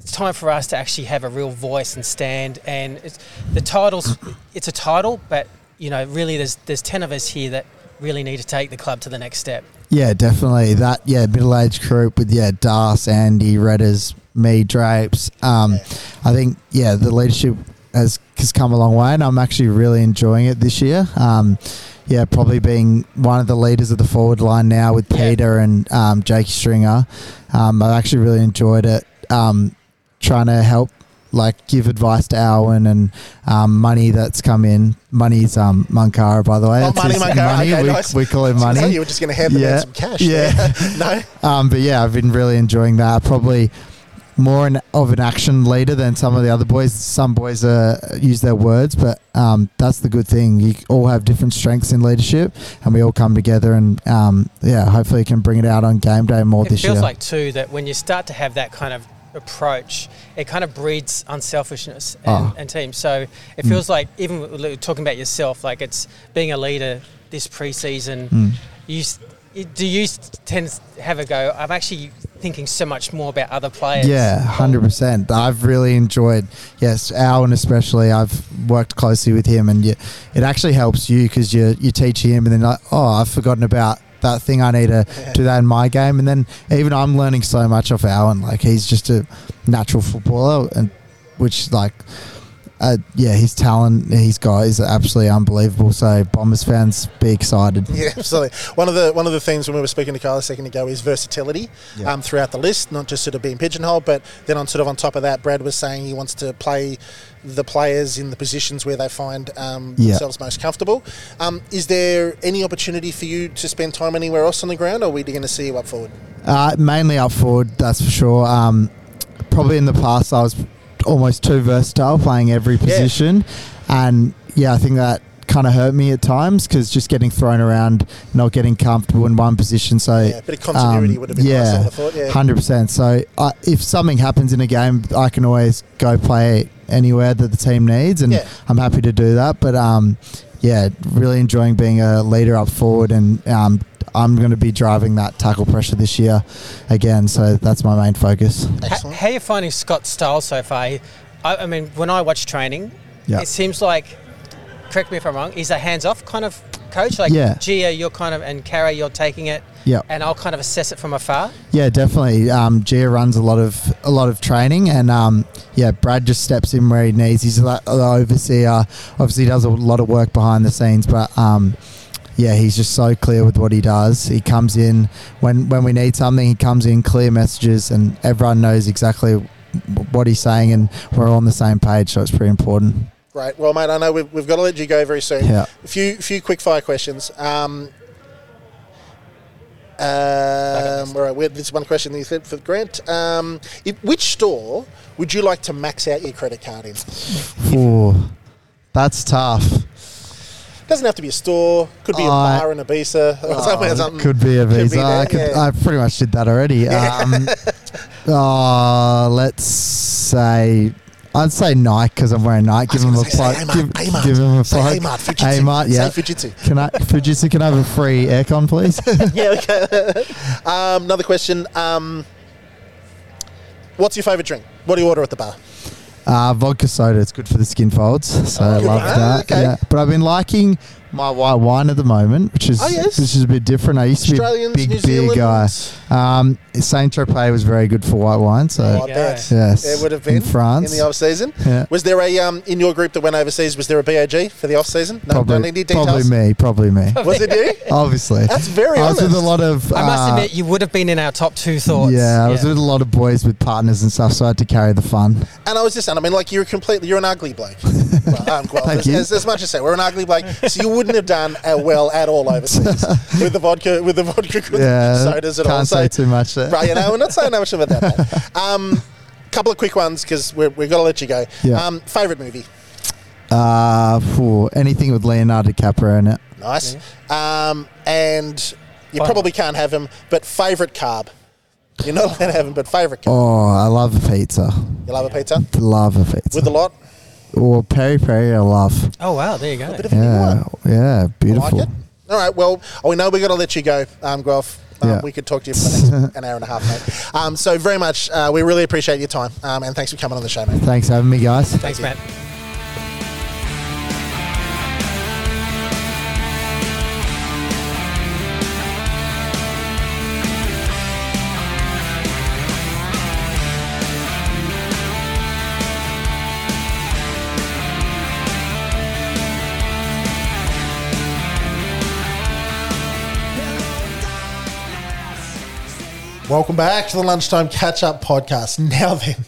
it's time for us to actually have a real voice and stand. And it's, the titles, it's a title, but you know, really, there's there's ten of us here that really need to take the club to the next step. Yeah, definitely. That yeah, middle aged group with yeah, Das, Andy, Redders, me, Drapes. Um, I think yeah, the leadership has has come a long way, and I'm actually really enjoying it this year. Um, yeah, probably being one of the leaders of the forward line now with Yeah. Peter and um, Jake Stringer. Um, I've actually really enjoyed it. Um, trying to help. Like give advice to Alwyn and um, money that's come in. Money's um, Mankara, by the way. Oh, That's money, Mankara. money. Okay, we, nice. we call him I was gonna money. You were just going to hand them Yeah. out some cash. Yeah. no. Um, but yeah, I've been really enjoying that. Probably more an, of an action leader than some of the other boys. Some boys uh, use their words, but um, that's the good thing. You all have different strengths in leadership, and we all come together. And um, yeah, hopefully, you can bring it out on game day more It this year. It feels like too that when you start to have that kind of approach, it kind of breeds unselfishness and, Oh. and teams. So it hmm. feels like even talking about yourself, like it's being a leader this preseason. Hmm. You you- do you tend to have a go? I'm actually thinking so much more about other players. Yeah, hundred percent. I've really enjoyed. Yes, Alwyn especially. I've worked closely with him, and you, it actually helps you because you you teach him, and then like, oh, I've forgotten about that thing. I need to do that in my game, and then even I'm learning so much off Alwyn. Like he's just a natural footballer, and which like. Uh, yeah, his talent he's got is absolutely unbelievable. So Bombers fans, be excited. Yeah, absolutely. One of the one of the things when we were speaking to Kyle a second ago is versatility Yeah. um, throughout the list, not just sort of being pigeonholed, but then on sort of on top of that, Brad was saying he wants to play the players in the positions where they find um, Yeah. themselves most comfortable. Um, is there any opportunity for you to spend time anywhere else on the ground, or are we going to see you up forward? Uh, mainly up forward, that's for sure. Um, probably in the past, I was almost too versatile, playing every position, and yeah, I think that kind of hurt me at times because just getting thrown around, not getting comfortable in one position. So Yeah, a bit of continuity would have been nice, I yeah, have thought, yeah. hundred percent. So uh, if something happens in a game, I can always go play anywhere that the team needs, and Yeah. I'm happy to do that. But um, yeah, really enjoying being a leader up forward, and um, I'm going to be driving that tackle pressure this year again. So that's my main focus. Excellent. how are you finding Scott's style so far? I, I mean, when I watch training, Yeah. it seems like, correct me if I'm wrong, he's a hands-off kind of coach. Like, Yeah. Gia, you're kind of, and Kara, you're taking it, Yeah. and I'll kind of assess it from afar. Yeah, definitely. Um, Gia runs a lot of a lot of training, and um, yeah, Brad just steps in where he needs. He's the overseer. Obviously, does a lot of work behind the scenes, but um, yeah, he's just so clear with what he does. He comes in when when we need something. He comes in clear messages, and everyone knows exactly what he's saying, and we're all on the same page. So it's pretty important. Great. Well, mate, I know we've, we've got to let you go very soon. Yeah. A few few quick fire questions. Um, um, all right, we- this is one question that you said for Grant. Um, if, which store would you like to max out your credit card in? Ooh, that's tough. Doesn't have to be a store. Could be a I- bar in Ibiza or something. something. Could be a visa. I, could, yeah. I pretty much did that already. Um, oh, let's say. I'd say Nike because I'm wearing Nike. Give him a say, plug. say Give, Amart, Amart. give him a Say plug. Amart, Fujitsu. Amart, Say yeah. Fujitsu. Can I Fujitsu? Can I have a free aircon, please? yeah, okay. um, another question. Um, what's your favourite drink? What do you order at the bar? Uh, vodka soda. It's good for the skin folds, so I love Ah, that. okay. Yeah. But I've been liking my white wine at the moment, which is Oh, yes. which is a bit different. I used to be a big New beer guy. Um, Saint Tropez was very good for white wine. So I bet. yes, It would have been in France. in the off season. Yeah. Was there a um, in your group that went overseas? Was there a BAG for the off season? No, probably, don't need details. probably me. Probably me. Was it you? Obviously, That's very I was with a lot of. I must uh, admit, you would have been in our top two thoughts. Yeah, I was with a lot of boys with partners and stuff, so I had to carry the fun. And I was just saying, I mean, like you're completely, you're an ugly bloke. well, um, well, Thank as, you. as, as much as say we're an ugly bloke, so you wouldn't have done uh, well at all overseas with the vodka, with the vodka, with Yeah, the sodas and can't all. say too much there. Right, you know, we're not saying that much about that. mate. Um, couple of quick ones because we've got to let you go. Yeah. Um, favorite movie? Uh, for anything with Leonardo DiCaprio in it. Nice. Um, and you Fun. probably can't have him, but favorite carb? You're not allowed to have him, but favorite carb. Oh, I love a pizza. You love a pizza Love a pizza. with a lot. Or Perry Perry, I love. Oh wow, there you go. Bit of Yeah, anyone. yeah, I like beautiful. it. All right. Well, we know we're going to let you go, um, Guelph. Um, Yeah. We could talk to you for the next an hour and a half, mate. Um, so very much, uh, we really appreciate your time, um, and thanks for coming on the show, mate. Thanks for having me, guys. Thanks, Matt. Welcome back to the Lunchtime Catch Up Podcast. Now then,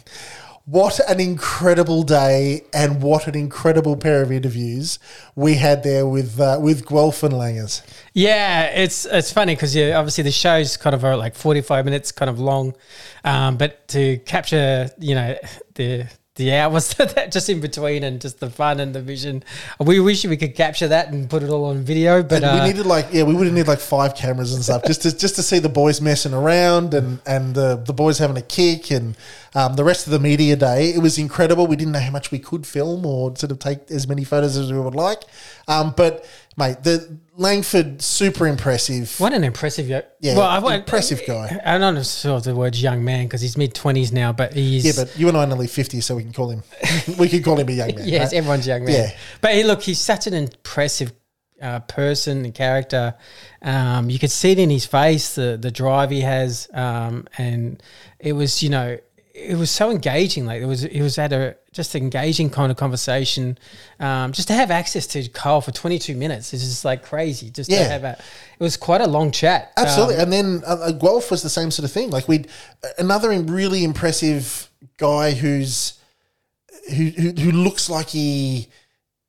what an incredible day and what an incredible pair of interviews we had there with uh, with Guelph and Langers. Yeah, it's it's funny because yeah, obviously the show's kind of uh, like forty five minutes, kind of long, um, but to capture you know the the hours that just in between and just the fun and the vision. We wish we could capture that and put it all on video, but And uh, we needed like yeah, we would have needed like five cameras and stuff just to just to see the boys messing around and and uh, the boys having a kick and um, the rest of the media day. It was incredible. We didn't know how much we could film or sort of take as many photos as we would like. Um, but mate, the Langford super impressive. what an impressive, yo- Yeah, well, I, won't- impressive guy. I'm not sure of the word young man because he's mid twenties now, but he's Yeah, but you and I are nearly fifty, so we can call him. we could call him a young man. yes, right? everyone's young man. Yeah. But hey, look, he's such an impressive uh, person and character. Um, you could see it in his face, the the drive he has, um, and it was, you know, it was so engaging. Like it was, it was at a just engaging kind of conversation. Um, just to have access to Kyle for 22 minutes is just like crazy. Just Yeah. to have a, it was quite a long chat. Um, Absolutely, and then uh, uh, Guelph was the same sort of thing. Like we, another really impressive guy who's who, who who looks like he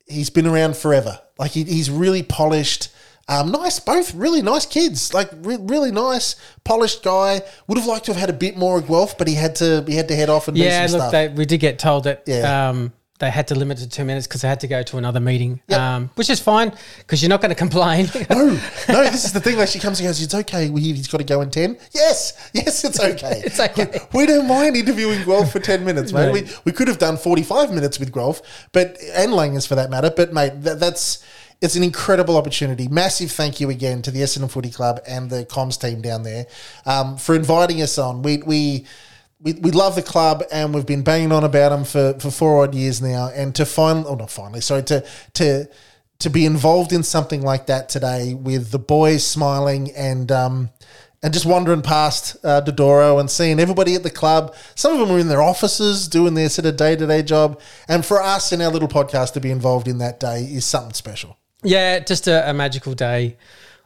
he's been around forever. Like he, he's really polished. Um, nice, both really nice kids. Like re- really nice, polished guy. Would have liked to have had a bit more of Guelph, but he had to he had to head off and yeah, do some look, stuff. they, we did get told that Yeah. um, they had to limit it to two minutes because they had to go to another meeting, Yep. um, which is fine because you're not going to complain. no, no, this is the thing. Like she comes and goes, "It's okay. We, he's got to go in ten. Yes, yes, it's okay. It's okay. We don't mind interviewing Guelph for ten minutes, mate. No. We, we could have done forty five minutes with Guelph, but and Langers for that matter. But mate, that, that's it's an incredible opportunity. Massive thank you again to the Essendon Footy Club and the comms team down there um, for inviting us on. We we. We, we love the club and we've been banging on about them for, for four odd years now. And to finally, oh, not finally, sorry, to to to be involved in something like that today with the boys smiling and um, and just wandering past uh, Dodoro and seeing everybody at the club. Some of them are in their offices doing their sort of day to day job. And for us in our little podcast to be involved in that day is something special. Yeah, just a, a magical day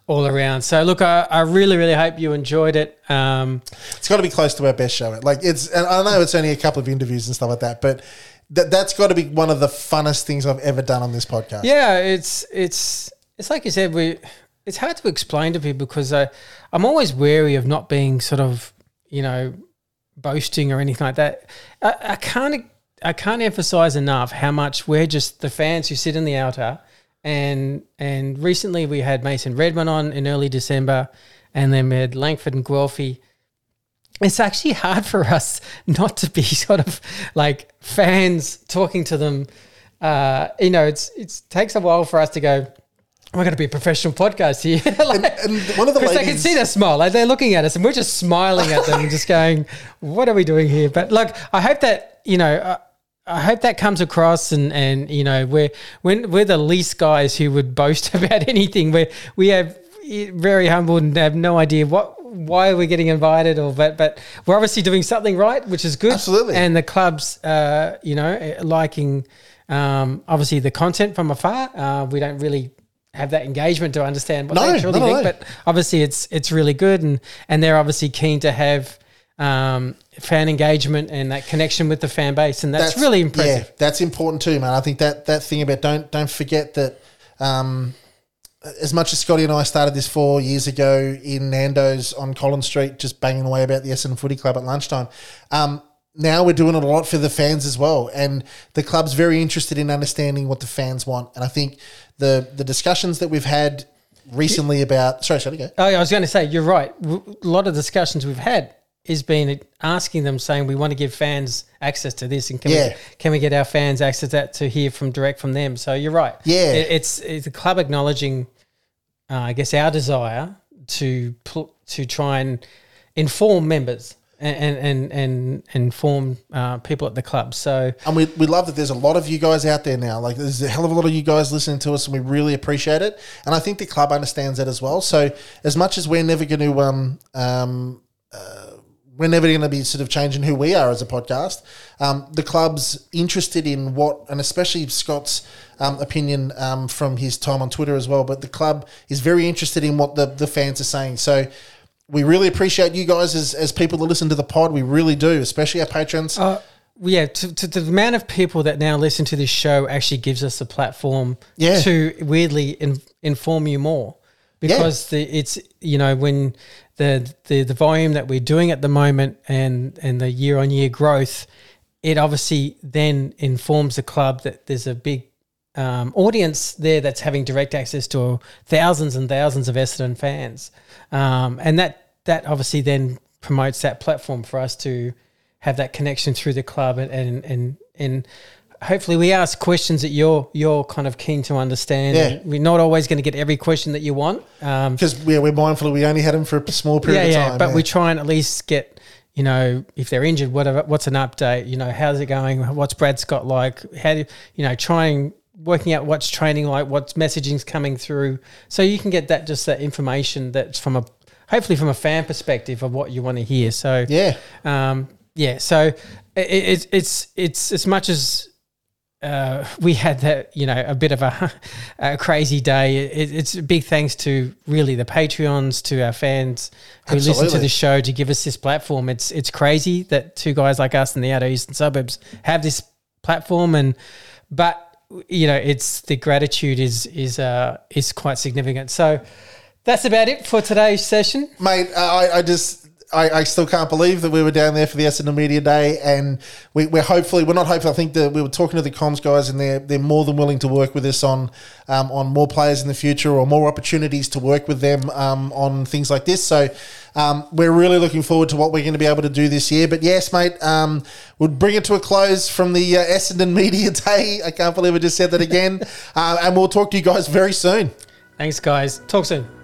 all around. So, look, I, I really, really hope you enjoyed it. Um, It's got to be close to our best show. Like it's, and I know it's only a couple of interviews and stuff like that, but that that's got to be one of the funnest things I've ever done on this podcast. yeah, it's it's it's like you said, we it's hard to explain to people because I I'm always wary of not being sort of you know boasting or anything like that. I, I can't I can't emphasize enough how much we're just the fans who sit in the outer. And and recently we had Mason Redman on in early December, and then we had Langford and Guelfi. It's actually hard for us not to be sort of like fans talking to them. Uh, you know, it's it takes a while for us to go. We're going to be a professional podcast here. like, And, and one of the because they can see their smile. Like they're looking at us and we're just smiling at them and just going, what are we doing here? But look, I hope that, you know, uh, I hope that comes across and, and you know, we're, we're, we're the least guys who would boast about anything. We're, we have very humble and have no idea what, why we're getting invited or, but, but we're obviously doing something right, which is good. Absolutely. And the club's, uh, you know, liking, um, obviously the content from afar. Uh, we don't really have that engagement to understand what No, they truly think, but obviously it's it's really good and and they're obviously keen to have um, fan engagement and that connection with the fan base and that's, really impressive. Yeah, that's important too, man. I think that that thing about don't don't forget that. Um, as much as Scotty and I started this four years ago in Nando's on Collins Street, just banging away about the Essendon Footy Club at lunchtime. Um, now we're doing it a lot for the fans as well, and the club's very interested in understanding what the fans want. And I think the the discussions that we've had recently about sorry, sorry, go. Oh, yeah, I was going to say you're right. A lot of discussions we've had is been asking them saying we want to give fans access to this and can Yeah. we can we get our fans access to that to hear from direct from them. So you're right. Yeah. It- it's it's the club acknowledging, uh, I guess, our desire to pl- to try and inform members and and and, and inform uh, people at the club. So And we, we love that there's a lot of you guys out there now. Like there's a hell of a lot of you guys listening to us, and we really appreciate it. And I think the club understands that as well. So as much as we're never going to um um uh, we're never going to be sort of changing who we are as a podcast. Um, the club's interested in what, and especially Scott's um, opinion um, from his time on Twitter as well. But the club is very interested in what the, the fans are saying. So we really appreciate you guys as, as people that listen to the pod. We really do, especially our patrons. Uh, yeah, to, to the amount of people that now listen to this show actually gives us a platform Yeah. to weirdly in, inform you more because the it's you know when the, the the volume that we're doing at the moment and and the year on year growth it obviously then informs the club that there's a big um, audience there that's having direct access to thousands and thousands of Essendon fans, um, and that that obviously then promotes that platform for us to have that connection through the club and and and, and hopefully we ask questions that you're you're kind of keen to understand. Yeah. We're not always going to get every question that you want. Um, Because we're, we're mindful we only had them for a small period yeah, of yeah. But yeah. we try and at least get, you know, if they're injured, whatever. What's an update? You know, how's it going? What's Brad Scott like? How do you know? Trying working out what's training like, what's messaging's coming through, so you can get that just that information that's from a hopefully from a fan perspective of what you want to hear. So yeah. um, yeah. So it, it, it's it's as much as uh, we had that, you know, a bit of a, a crazy day. It, it's a big thanks to really the Patreons, to our fans who listen to the show to give us this platform. It's it's crazy that two guys like us in the outer eastern suburbs have this platform, and but you know, it's the gratitude is is uh, is quite significant. So that's about it for today's session. mate. I, I just. I, I still can't believe that we were down there for the Essendon Media Day, and we, we're hopefully we're not hopeful. I think that we were talking to the comms guys, and they're they're more than willing to work with us on um, on more players in the future or more opportunities to work with them um, on things like this. So um, we're really looking forward to what we're going to be able to do this year. But yes, mate, um, we'll bring it to a close from the uh, Essendon Media Day. I can't believe I just said that again, uh, and we'll talk to you guys very soon. Thanks, guys. Talk soon.